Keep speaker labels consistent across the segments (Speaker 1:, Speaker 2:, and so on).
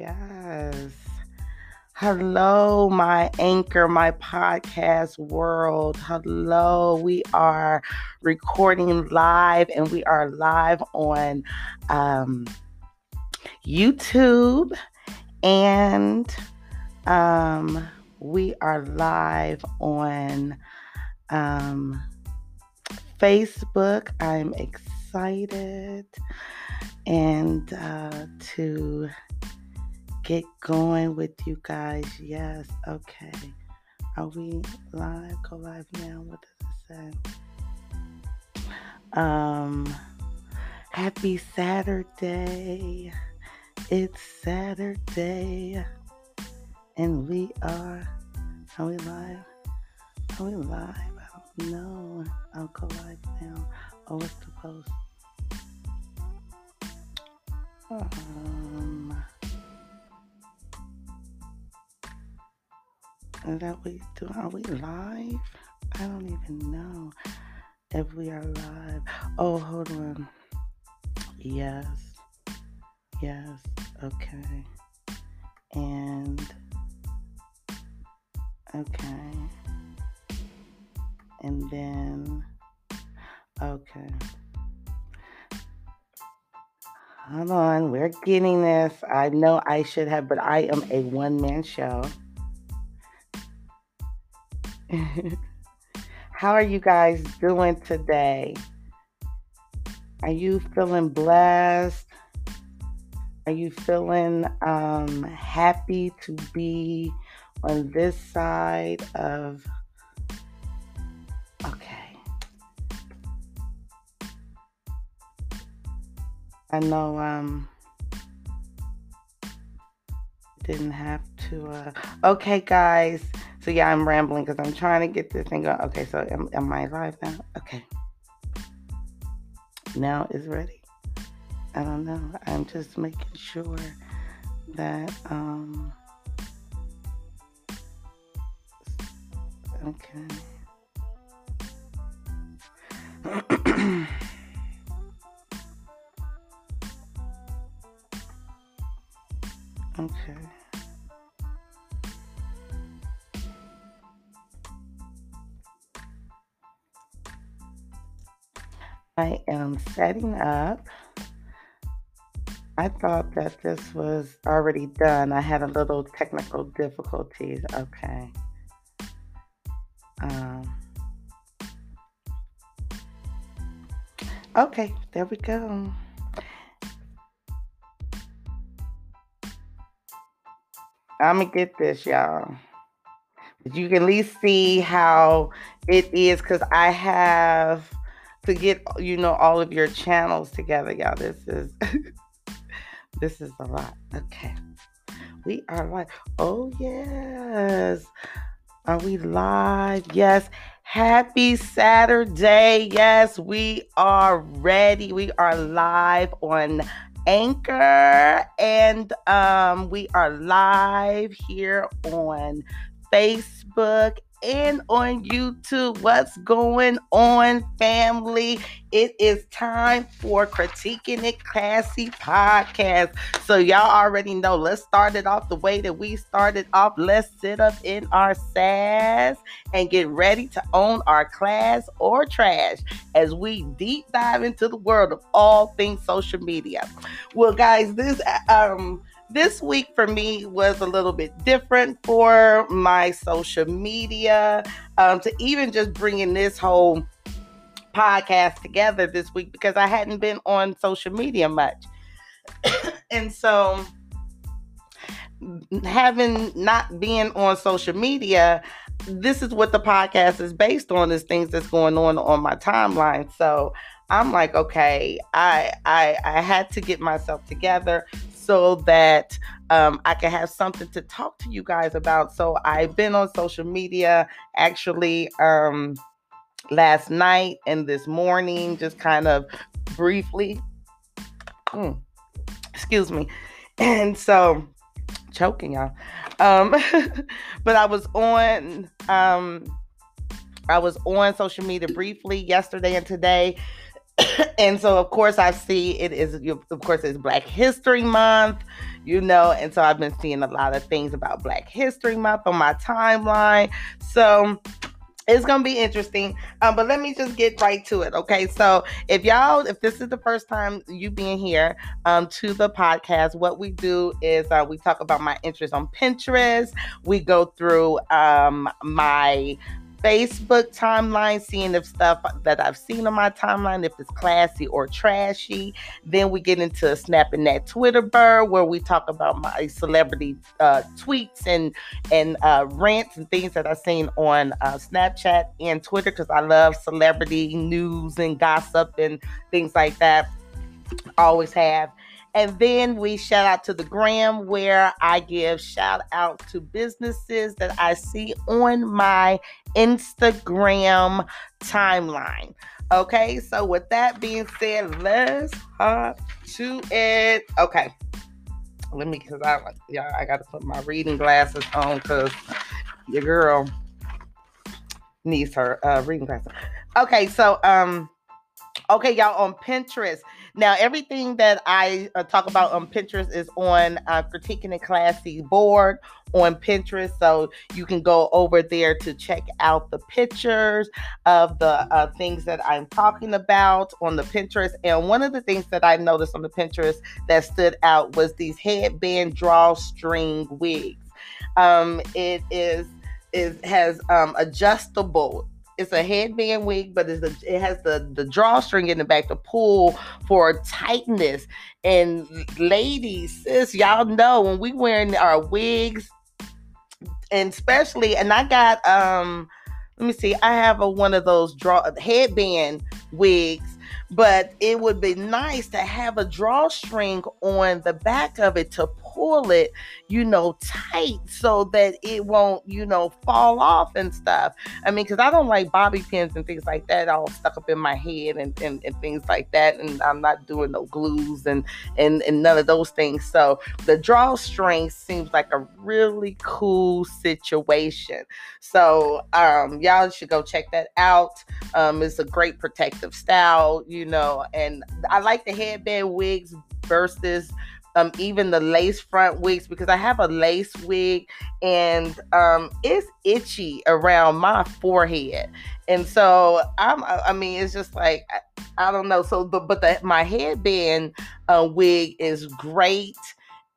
Speaker 1: yes. Hello, my anchor, my podcast world. Hello, we are recording live and we are live on um, YouTube and um, we are live on um, Facebook. I'm excited and uh, to get going with you guys. Yes, okay. Are we live? Go live now. What does it say? Um, happy Saturday. It's Saturday. And we are, are we live? Are we live? I don't know. I'll go live now. Oh, what's the post? Um, that we do? Are we live? I don't even know if we are live. Oh, hold on. Yes. Yes. Okay. And okay. And then okay. Hold on, we're getting this. I know I should have, but I am a one man show. How are you guys doing today? Are you feeling blessed? Are you feeling um, happy to be on this side of? Okay. I know um didn't have to uh okay guys. So yeah, I'm rambling because I'm trying to get this thing going. Okay, so am, am I live now? Okay. Now is ready. I don't know. I'm just making sure that um okay. Okay. I am setting up. I thought that this was already done. I had a little technical difficulties. Okay. Um, okay, there we go. I'm gonna get this, y'all. But You can at least see how it is because I have to get you know all of your channels together, y'all. This is this is a lot. Okay. We are live. Oh yes. Are we live? Yes. Happy Saturday. Yes, we are ready. We are live on Anchor, and um, we are live here on Facebook and on YouTube. What's going on, family? It is time for Critiquing It Classy podcast. So, y'all already know, let's start it off the way that we started off. Let's sit up in our sass and get ready to own our class or trash as we deep dive into the world of all things social media. Well, guys, this, um, this week for me was a little bit different for my social media um, to even just bringing this whole podcast together this week because I hadn't been on social media much. and so having not been on social media, this is what the podcast is based on is things that's going on on my timeline. So I'm like, okay, I I I had to get myself together so that um, I can have something to talk to you guys about. So I've been on social media actually um, last night and this morning, just kind of briefly. Mm, excuse me. And so, choking y'all. Um, but I was on. Um, I was on social media briefly yesterday and today and so of course I see it is of course it's Black History Month, you know, and so I've been seeing a lot of things about Black History Month on my timeline. So it's gonna be interesting. Um, but let me just get right to it okay? So if y'all if this is the first time you being here um, to the podcast what we do is uh, we talk about my interest on pinterest. We go through um, my Facebook timeline, seeing if stuff that I've seen on my timeline, if it's classy or trashy. Then we get into snapping that Twitter bird where we talk about my celebrity uh, tweets and and uh, rants and things that I've seen on uh, Snapchat and Twitter because I love celebrity news and gossip and things like that. Always have. And then we shout out to the gram where I give shout out to businesses that I see on my Instagram timeline. Okay, so with that being said, let's hop to it. Okay, let me because I yeah I got to put my reading glasses on because your girl needs her uh, reading glasses. Okay, so um, okay, y'all on Pinterest. Now, everything that I uh, talk about on Pinterest is on uh, Critiquing and Classy board on Pinterest. So you can go over there to check out the pictures of the uh, things that I'm talking about on the Pinterest. And one of the things that I noticed on the Pinterest that stood out was these headband drawstring wigs. Um, it is is has um, adjustable it's a headband wig, but a, it has the the drawstring in the back to pull for tightness. And ladies, sis, y'all know when we wearing our wigs, and especially, and I got um, let me see, I have a one of those draw headband wigs but it would be nice to have a drawstring on the back of it to pull it, you know, tight so that it won't, you know, fall off and stuff. I mean, because I don't like bobby pins and things like that all stuck up in my head and, and, and things like that. And I'm not doing no glues and, and, and none of those things. So the drawstring seems like a really cool situation. So um, y'all should go check that out. Um, it's a great protective style, you know, and I like the headband wigs versus um, even the lace front wigs because I have a lace wig and um, it's itchy around my forehead, and so I'm. I mean, it's just like I, don't know. So, but but the, my headband uh, wig is great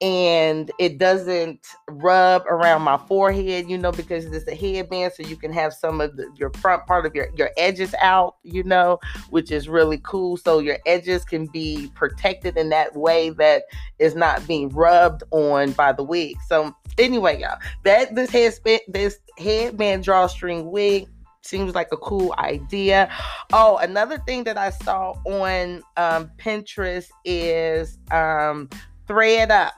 Speaker 1: and it doesn't rub around my forehead, you know, because it's a headband, so you can have some of the, your front part of your your edges out, you know, which is really cool. So your edges can be protected in that way that is not being rubbed on by the wig. So anyway, y'all, that this headband this headband drawstring wig seems like a cool idea. Oh, another thing that I saw on um, Pinterest is um, ThredUp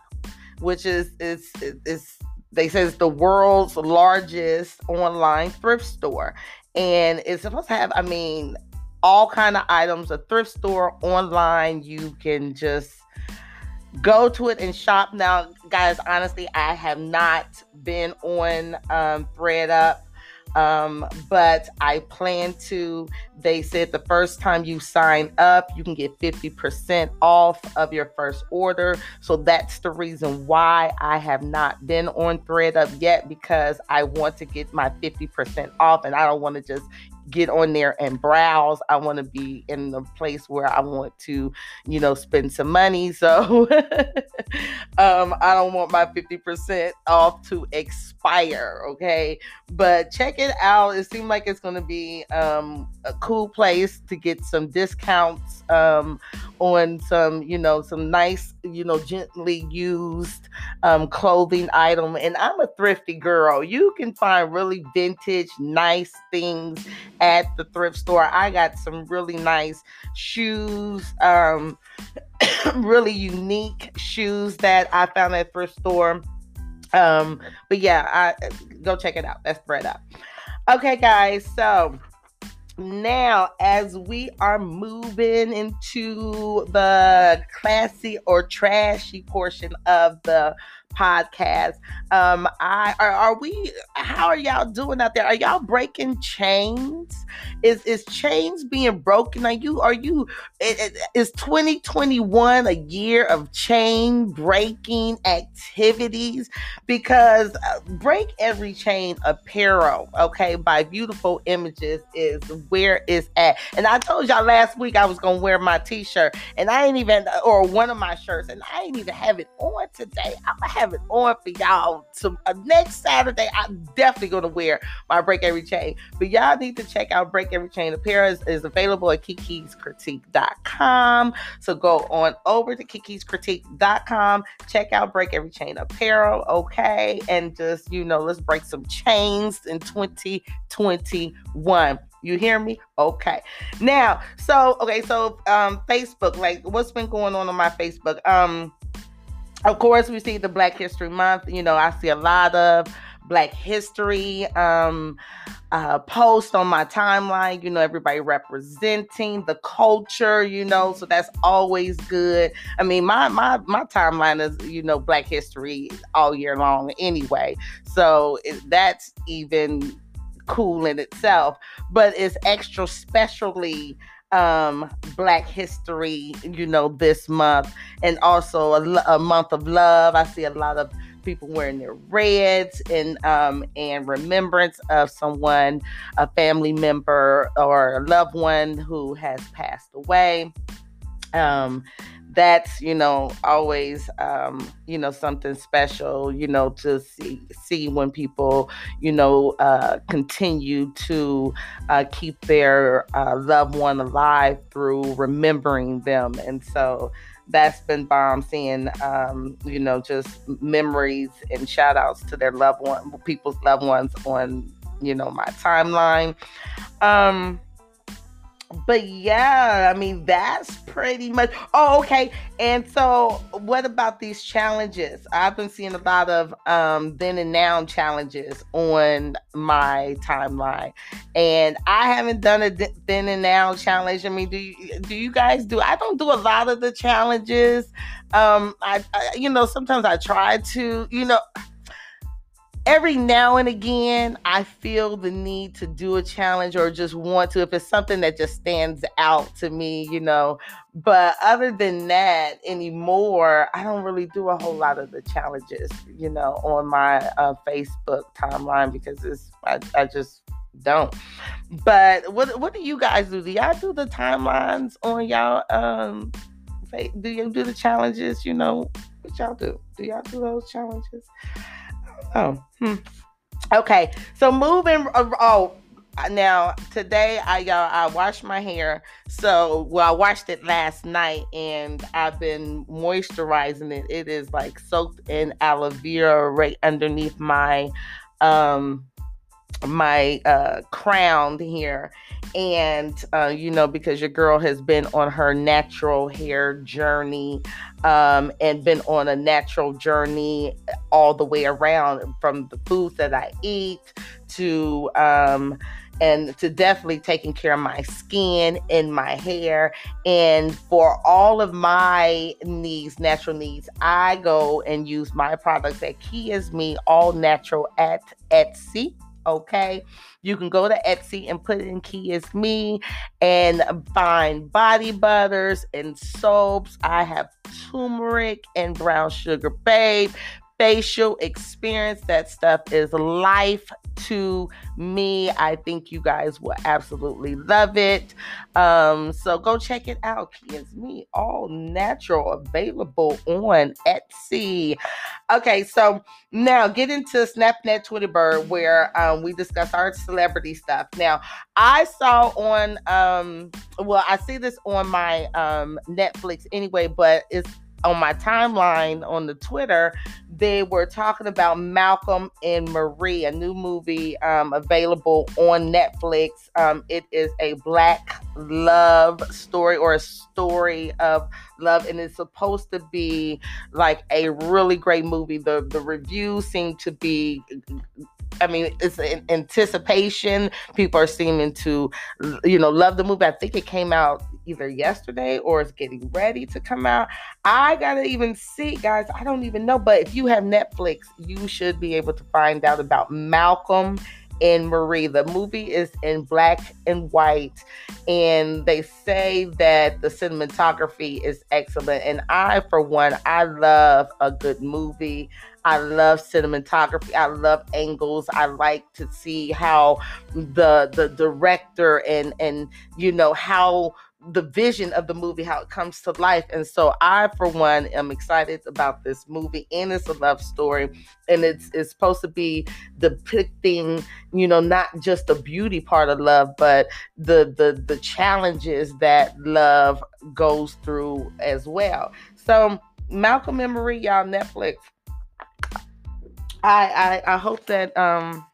Speaker 1: which is is is they say it's the world's largest online thrift store, and it's supposed to have. I mean, all kind of items. A thrift store online, you can just go to it and shop. Now, guys, honestly, I have not been on um, ThredUp um, but I plan to. They said the first time you sign up, you can get 50% off of your first order. So that's the reason why I have not been on ThredUp yet because I want to get my 50% off and I don't want to just get on there and browse. I want to be in the place where I want to, you know, spend some money. So um, I don't want my 50% off to expire. Okay. But check it out. It seems like it's going to be um, a cool place to get some discounts um, on some, you know, some nice, you know, gently used um, clothing item. And I'm a thrifty girl. You can find really vintage, nice things at the thrift store. I got some really nice shoes, um, really unique shoes that I found at thrift store. Um, but yeah, I go check it out. That's ThredUp. Okay, guys, so now as we are moving into the classy or trashy portion of the podcast. Um, I are, are we? How are y'all doing out there? Are y'all breaking chains? Is is chains being broken? Are you? Are you? Is 2021 a year of chain breaking activities? Because uh, break every chain apparel, okay, by beautiful images is where it's at. And I told y'all last week I was gonna wear my t-shirt, and I ain't even or one of my shirts, and I ain't even have it on today. I'm gonna have it on for y'all. So uh, next Saturday, I'm definitely gonna wear my Break Every Chain. But y'all need to check out Break Every Chain. Apparel is, is available at kikiscritique.com. So go on over to kikiscritique.com. Check out Break Every Chain apparel, okay? And just you know, let's break some chains in 2021. You hear me? Okay. Now, so okay, so um Facebook, like what's been going on on my Facebook? Um of course, we see the Black History Month. You know, I see a lot of Black History um, uh, posts on my timeline. You know, everybody representing the culture. You know, so that's always good. I mean, my my my timeline is you know Black History all year long anyway. So that's even cool in itself. But it's extra specially um black history you know this month and also a, a, month of love. I see a lot of people wearing their reds and um and remembrance of someone a family member or a loved one who has passed away um that's you know always um you know something special you know to see see when people you know uh continue to uh keep their uh, loved one alive through remembering them. And so that's been bomb seeing um you know just memories and shout outs to their loved one people's loved ones on you know my timeline. Um but yeah, I mean, that's pretty much. Oh, okay. And so, what about these challenges? I've been seeing a lot of um, then and now challenges on my timeline, and I haven't done a then and now challenge. I mean, do you, do you guys do? I don't do a lot of the challenges. Um, I, I you know, sometimes I try to, you know every now and again, I feel the need to do a challenge or just want to, if it's something that just stands out to me, you know. But other than that, anymore, I don't really do a whole lot of the challenges, you know, on my uh, Facebook timeline because it's, I, I just don't. But what what do you guys do? Do y'all do the timelines on y'all um do you do the challenges? You know, what y'all do? Do y'all do those challenges? Oh, hmm. Okay. So moving. Uh, oh, now today I y'all I washed my hair. So well, I washed it last night, and I've been moisturizing it. It is like soaked in aloe vera right underneath my um my uh crown here and uh, you know because your girl has been on her natural hair journey um, and been on a natural journey all the way around from the foods that i eat to um, and to definitely taking care of my skin and my hair. And for all of my needs natural needs i go and use my products at key is me all natural at etsy okay? You can go to etsy and put in key is me and find body butters and soaps. I have turmeric and brown sugar babe. Facial experience that stuff is life to me. I think you guys will absolutely love it. Um, so go check it out. It's me, all natural, available on Etsy. Okay, so now get into SnapNet Twitter Bird where um, we discuss our celebrity stuff. Now, I saw on, um, well, I see this on my um, Netflix anyway, but it's on my timeline on the Twitter, they were talking about Malcolm and Marie, a new movie um, available on Netflix. Um, it is a black love story or a story of love, and it's supposed to be like a really great movie. The the reviews seem to be I mean, it's an anticipation. People are seeming to, you know, love the movie. I think it came out either yesterday or it's getting ready to come out. I gotta even see, guys. I don't even know, but if you have Netflix, you should be able to find out about Malcolm and Marie. The movie is in black and white, and they say that the cinematography is excellent. And I, for one, I love a good movie. I love cinematography. I love angles. I like to see how the the director and and you know how the vision of the movie, how it comes to life. And so I, for one, am excited about this movie. And it's a love story. And it's it's supposed to be depicting, you know, not just the beauty part of love, but the the the challenges that love goes through as well. So Malcolm and Marie, y'all, Netflix. I I, I hope that um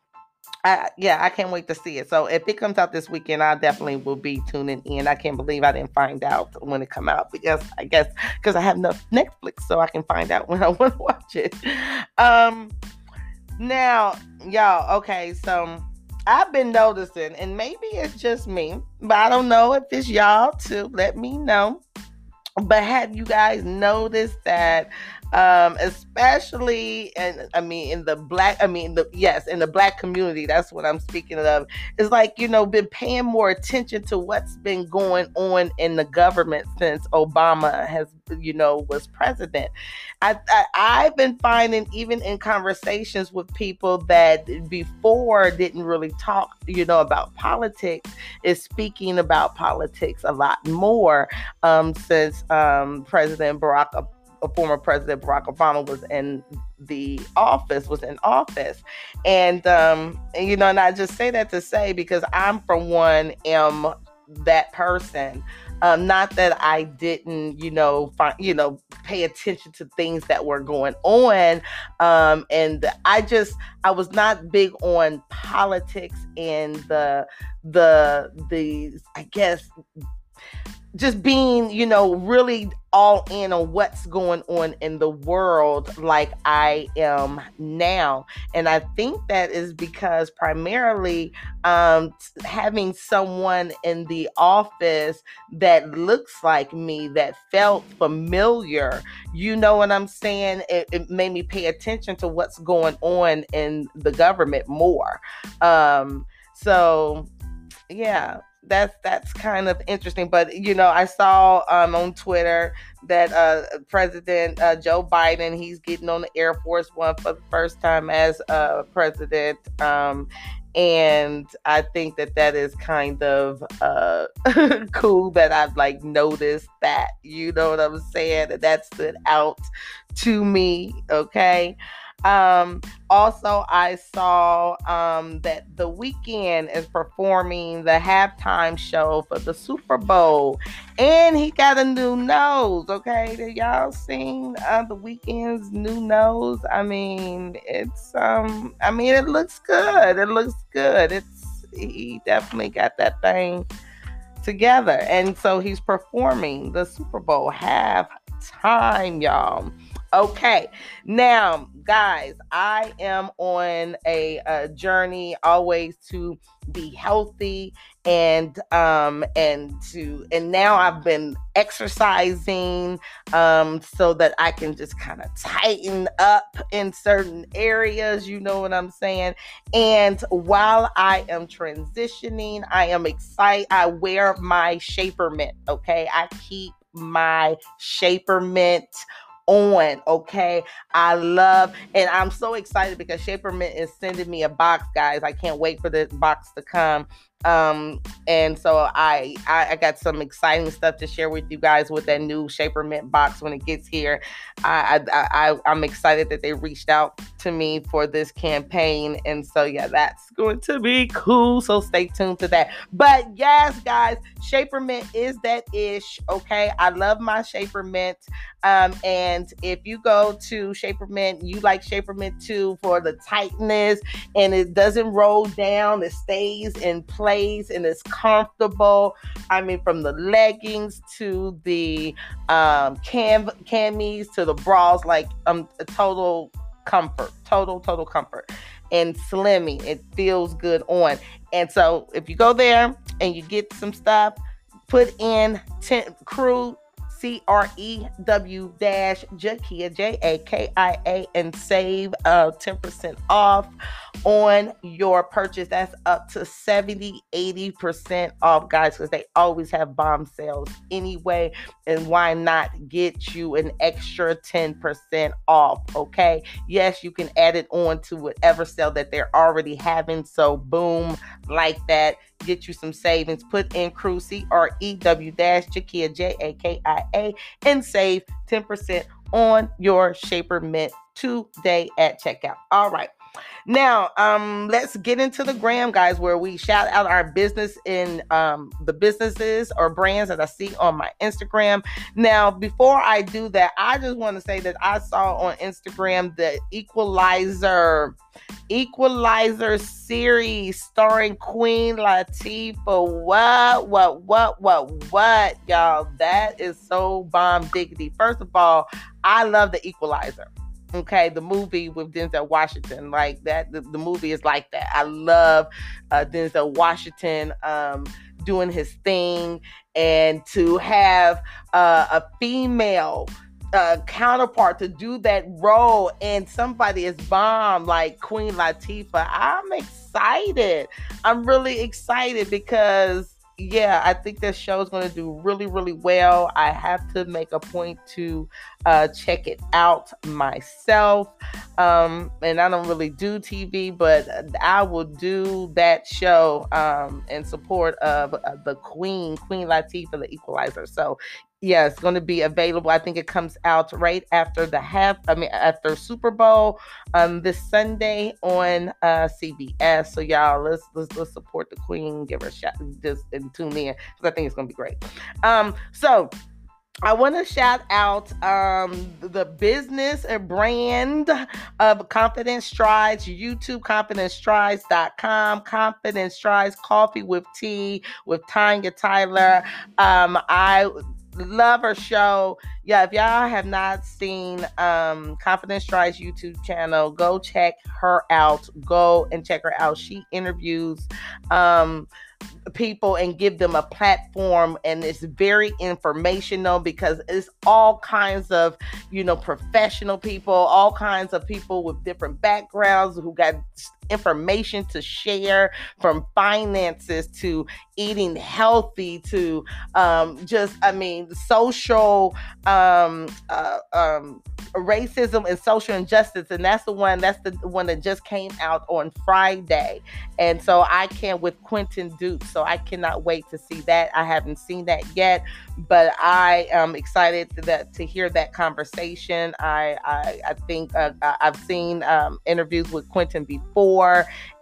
Speaker 1: I, yeah, I can't wait to see it. So if it comes out this weekend, I definitely will be tuning in. I can't believe I didn't find out when it come out because I guess because I have enough Netflix so I can find out when I want to watch it. Um, now, y'all, okay, so I've been noticing, and maybe it's just me, but I don't know if it's y'all too. Let me know. But have you guys noticed that um, especially and I mean in the black I mean the yes in the black community that's what I'm speaking of. It's like you know been paying more attention to what's been going on in the government since Obama has you know was president. I, I I've been finding even in conversations with people that before didn't really talk you know about politics is speaking about politics a lot more um, since um, President Barack Obama former President Barack Obama was in the office, was in office. And, um, and, you know, and I just say that to say because I'm, for one, am that person. Um, not that I didn't, you know, find, you know, pay attention to things that were going on, um, and I just I was not big on politics and the the the I guess just being, you know, really all in on what's going on in the world like I am now. And I think that is because primarily um, having someone in the office that looks like me, that felt familiar, you know what I'm saying? It, it made me pay attention to what's going on in the government more. Um, so, yeah that's that's kind of interesting. But you know, I saw um, on Twitter that uh, President uh, Joe Biden he's getting on the Air Force One for the first time as uh, president. Um, and I think that that is kind of uh, cool that I've like noticed that. You know what I'm saying? That that stood out to me. Okay. Um, also, I saw um, that The Weeknd is performing the halftime show for the Super Bowl, and he got a new nose. Okay, did y'all seen uh, The Weeknd's new nose? I mean, it's um, I mean, it looks good. It looks good. It's he definitely got that thing together, and so he's performing the Super Bowl halftime, y'all. Okay, now, guys, I am on a, a, journey always to be healthy and um and to and now I've been exercising um so that I can just kind of tighten up in certain areas, you know what I'm saying? And while I am transitioning, I am excited. I wear my Shapermint, okay? I keep my Shapermint on. Okay. I love and I'm so excited because Shapermint is sending me a box, guys. I can't wait for this box to come um and so I, I, I got some exciting stuff to share with you guys with that new Shapermint box when it gets here. I, I i i'm excited that they reached out to me for this campaign. And so yeah that's going to be cool. So stay tuned to that. But yes guys Shapermint is that ish okay? I love my Shapermint. Um and if you go to Shapermint you like Shapermint too for the tightness and it doesn't roll down. It stays in place and it's comfortable. I mean, from the leggings to the um, cam camis to the bras, like um, a total comfort, total total comfort, and slimming. It feels good on. And so, if you go there and you get some stuff put in 10 crew C R E W dash Jakia, J A K I A, and save uh, 10% off on your purchase. That's up to 70, 80% off, guys, because they always have bomb sales anyway. And why not get you an extra 10% off? Okay. Yes, you can add it on to whatever sale that they're already having. So, boom, like that get you some savings. Put in crew C R E W dash Jakia J A K I A and save 10% on your Shapermint today at checkout. All right. Now, um, let's get into the gram, guys, where we shout out our business in um, the businesses or brands that I see on my Instagram. Now, before I do that, I just want to say that I saw on Instagram the Equalizer Equalizer series starring Queen Latifah. What, what, what, what, what, y'all? That is so bomb diggity. First of all, I love the Equalizer. Okay, the movie with Denzel Washington, like that. The, the movie is like that. I love uh, Denzel Washington um, doing his thing, and to have uh, a female uh, counterpart to do that role and somebody is bomb like Queen Latifah, I'm excited. I'm really excited because yeah, I think this show is going to do really, really well. I have to make a point to uh, check it out myself. Um, and I don't really do TV, but I will do that show um, in support of uh, the Queen, Queen Latifah, the Equalizer. So yeah, it's going to be available. I think it comes out right after the half. I mean, after Super Bowl, um, this Sunday on uh CBS. So y'all, let's let's let's support the Queen. Give her a shot. Just and tune in because I think it's going to be great. Um, so. I want to shout out um, the business and brand of Confidence Strides, YouTube, confidencestrides.com, Confidence Strides, Coffee with Tea with Tanya Tyler. Um, I love her show. Yeah, if y'all have not seen um Confidence Strides YouTube channel, go check her out. Go and check her out. She interviews um people and give them a platform and it's very informational because it's all kinds of you know professional people all kinds of people with different backgrounds who got information to share from finances to eating healthy to um, just, I mean, social um, uh, um, racism and social injustice. And that's the one, that's the one that just came out on Friday. And so I can't with Quentin Duke. So I cannot wait to see that. I haven't seen that yet, but I am excited to, that, to hear that conversation. I, I, I think uh, I've seen um, interviews with Quentin before,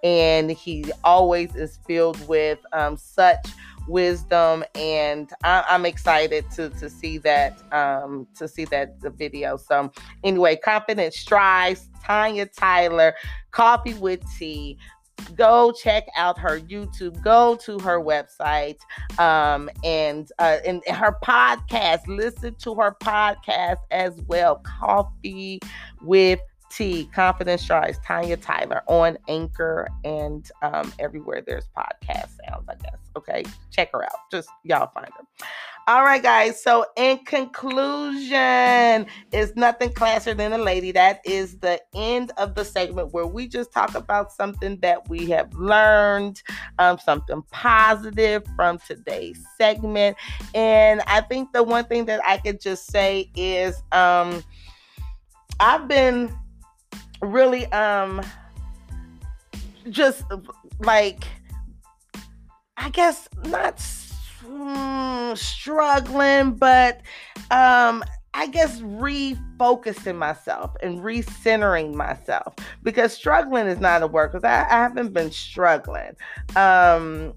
Speaker 1: and he always is filled with um, such wisdom and I, am excited to to see that um to see that the video. So anyway confident strides tanya tyler coffee with tea. Go check out her youtube go to her website um and uh and her podcast listen to her podcast as well coffee with T, Confidence Strides, Tanya Tyler on Anchor and um, everywhere there's podcast sounds, I guess. Okay, check her out. Just y'all find her. All right, guys. So, in conclusion, it's nothing classier than a lady. That is the end of the segment where we just talk about something that we have learned, um, something positive from today's segment. And I think the one thing that I could just say is um, I've been really um just like I guess not mm, struggling, but um I guess refocusing myself and recentering myself because struggling is not a word because I, I, haven't been struggling. Um,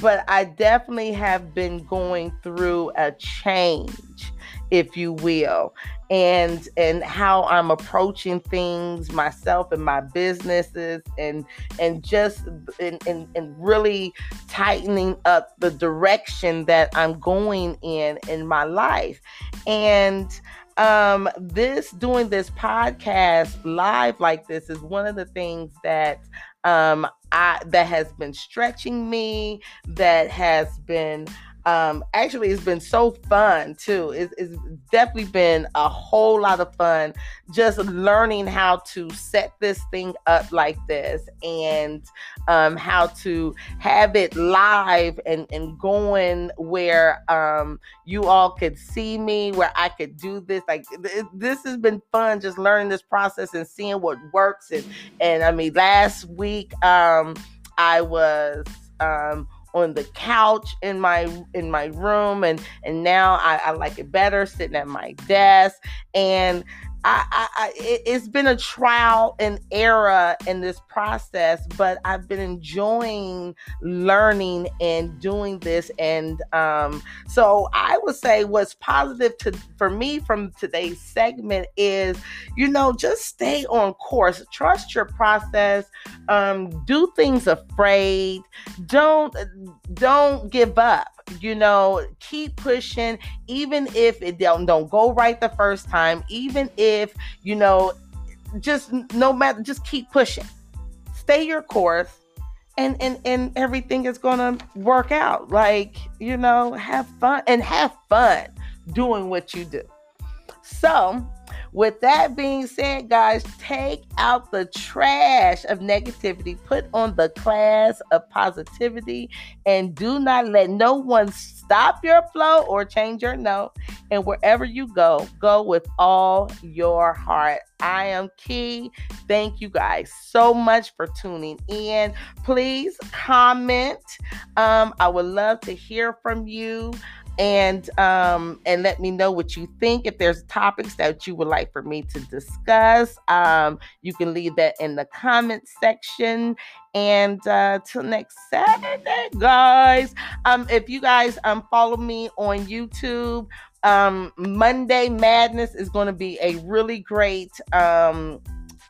Speaker 1: but I definitely have been going through a change, if you will and and how I'm approaching things myself and my businesses and and just and, and, and really tightening up the direction that I'm going in in my life. And um this doing this podcast live like this is one of the things that um I that has been stretching me that has been um, actually, it's been so fun too. It's, it's definitely been a whole lot of fun just learning how to set this thing up like this and um, how to have it live and, and going where um, you all could see me, where I could do this. Like th- this has been fun, just learning this process and seeing what works. And and I mean, last week um, I was um, on the couch in my in my room and and now I, I like it better sitting at my desk. And I, I, I, it's been a trial and error in this process, but I've been enjoying learning and doing this. And um, so I would say what's positive to for me from today's segment is, you know, just stay on course, trust your process, um, do things afraid, don't don't give up you know keep pushing even if it don't, don't go right the first time even if you know just no matter just keep pushing. Stay your course and and and everything is gonna work out. Like you know have fun and have fun doing what you do. So with that being said, guys, take out the trash of negativity, put on the class of positivity, and do not let no one stop your flow or change your note. And wherever you go, go with all your heart. I am Key. Thank you guys so much for tuning in. Please comment. Um, I would love to hear from you and um, and let me know what you think. If there's topics that you would like for me to discuss, um, you can leave that in the comment section. And uh, till next Saturday, guys. Um, if you guys um follow me on YouTube, um, Monday Madness is going to be a really great um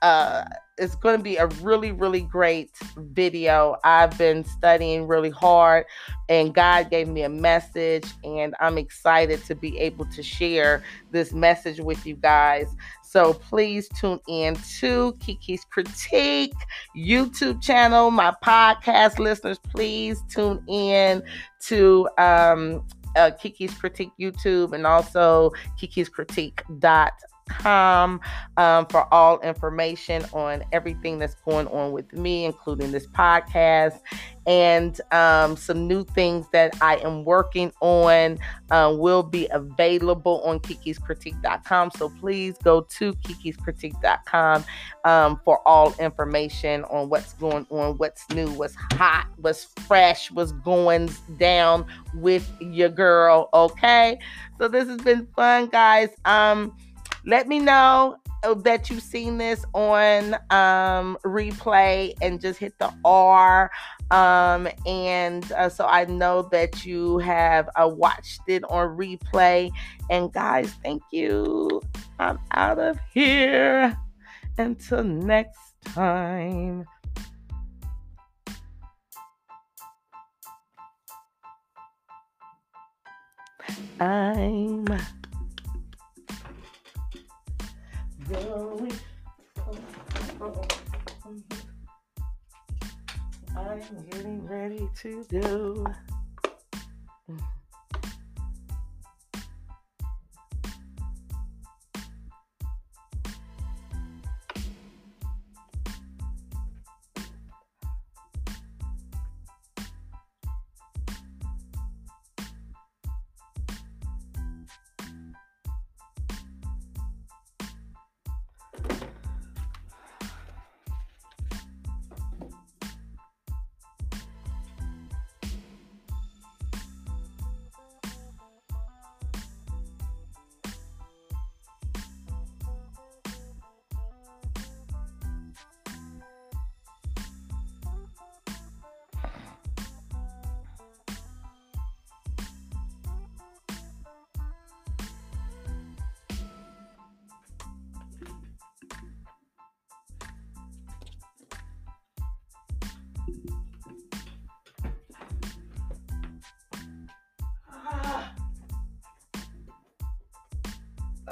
Speaker 1: uh it's going to be a really really great video. I've been studying really hard and god gave me a message and i'm excited to be able to share this message with you guys. So please tune in to kiki's critique youtube channel my podcast listeners. Please tune in to um uh, Kiki's Critique YouTube and also Kiki's Critique dot com um, for all information on everything that's going on with me, including this podcast and um, some new things that I am working on uh, will be available on kikiscritique.com. So please go to kikiscritique.com um, for all information on what's going on, what's new, what's hot, what's fresh, what's going down with your girl. Okay. So this has been fun, guys. Um, let me know that you've seen this on um, replay and just hit the R. Um, and uh, so I know that you have uh, watched it on replay. And guys, thank you. I'm out of here. Until next time. I'm going. I'm getting ready to go.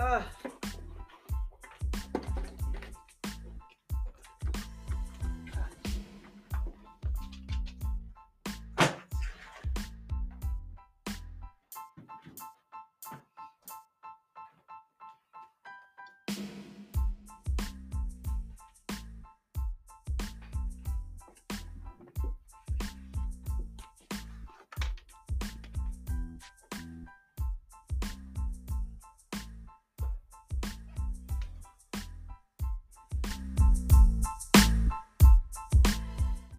Speaker 1: Ugh.